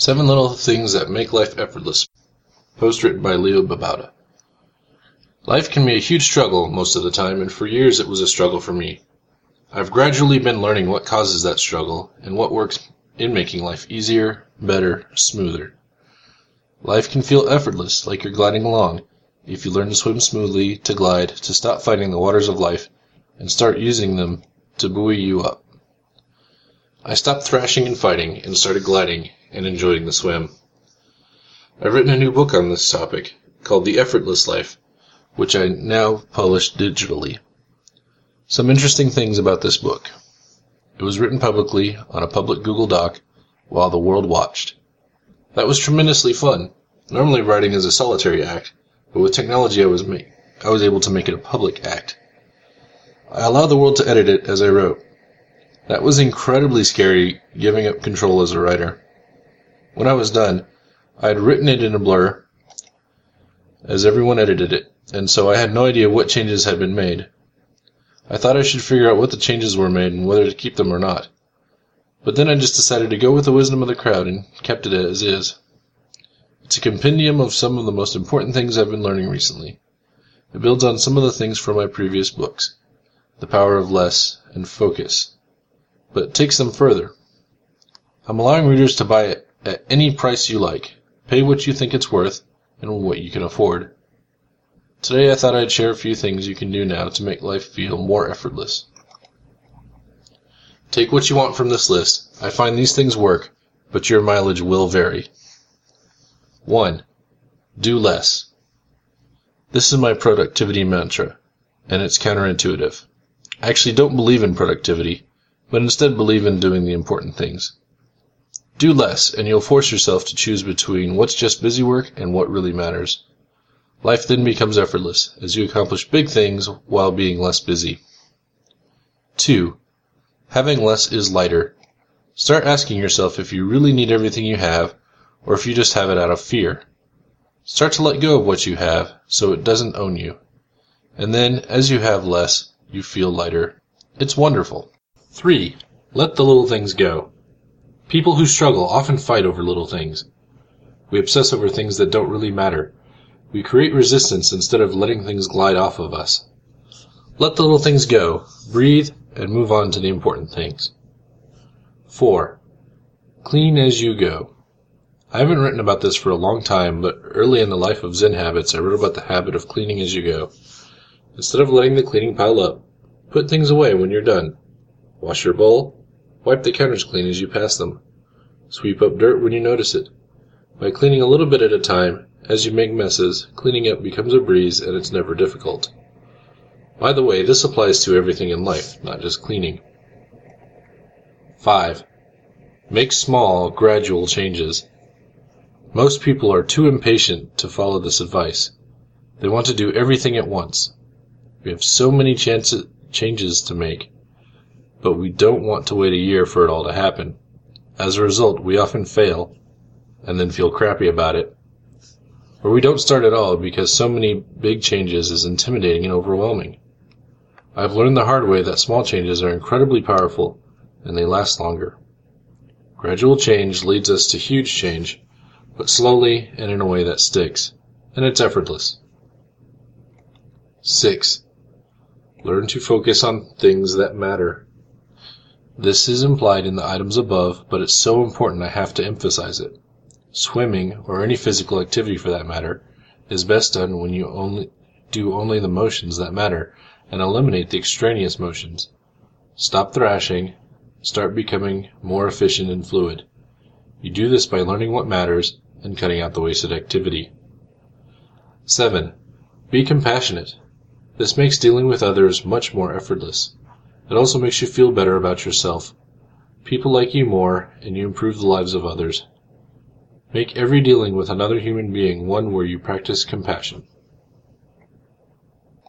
Seven Little Things That Make Life Effortless. Post written by Leo Babauta. Life can be a huge struggle most of the time, and for years it was a struggle for me. I've gradually been learning what causes that struggle and what works in making life easier, better, smoother. Life can feel effortless, like you're gliding along, if you learn to swim smoothly, to glide, to stop fighting the waters of life, and start using them to buoy you up. I stopped thrashing and fighting, and started gliding and enjoying the swim. I've written a new book on this topic, called The Effortless Life, which I now publish digitally. Some interesting things about this book. It was written publicly on a public Google Doc while the world watched. That was tremendously fun. Normally writing is a solitary act, but with technology I was ma- I was able to make it a public act. I allowed the world to edit it as I wrote. That was incredibly scary, giving up control as a writer. When I was done, I had written it in a blur, as everyone edited it, and so I had no idea what changes had been made. I thought I should figure out what the changes were made and whether to keep them or not. But then I just decided to go with the wisdom of the crowd and kept it as is. It's a compendium of some of the most important things I've been learning recently. It builds on some of the things from my previous books, The Power of Less and Focus, but takes them further. I'm allowing readers to buy it at any price you like. Pay what you think it's worth and what you can afford. Today I thought I'd share a few things you can do now to make life feel more effortless. Take what you want from this list. I find these things work, but your mileage will vary. 1. Do less. This is my productivity mantra, and it's counterintuitive. I actually don't believe in productivity, but instead believe in doing the important things. Do less, and you'll force yourself to choose between what's just busy work and what really matters. Life then becomes effortless, as you accomplish big things while being less busy. 2. Having less is lighter. Start asking yourself if you really need everything you have, or if you just have it out of fear. Start to let go of what you have, so it doesn't own you. And then, as you have less, you feel lighter. It's wonderful. 3. Let the little things go. People who struggle often fight over little things. We obsess over things that don't really matter. We create resistance instead of letting things glide off of us. Let the little things go, breathe, and move on to the important things. 4. Clean as you go. I haven't written about this for a long time, but early in the life of Zen habits, I wrote about the habit of cleaning as you go. Instead of letting the cleaning pile up, put things away when you're done. Wash your bowl, Wipe the counters clean as you pass them. Sweep up dirt when you notice it. By cleaning a little bit at a time, as you make messes, cleaning up becomes a breeze and it's never difficult. By the way, this applies to everything in life, not just cleaning. 5. Make small, gradual changes. Most people are too impatient to follow this advice. They want to do everything at once. We have so many chances, changes to make but we don't want to wait a year for it all to happen. As a result, we often fail and then feel crappy about it. Or we don't start at all because so many big changes is intimidating and overwhelming. I've learned the hard way that small changes are incredibly powerful and they last longer. Gradual change leads us to huge change, but slowly and in a way that sticks, and it's effortless. 6. Learn to focus on things that matter. This is implied in the items above, but it's so important I have to emphasize it. Swimming, or any physical activity for that matter, is best done when you only do only the motions that matter and eliminate the extraneous motions. Stop thrashing, start becoming more efficient and fluid. You do this by learning what matters and cutting out the wasted activity. 7. Be compassionate. This makes dealing with others much more effortless. It also makes you feel better about yourself. People like you more, and you improve the lives of others. Make every dealing with another human being one where you practice compassion.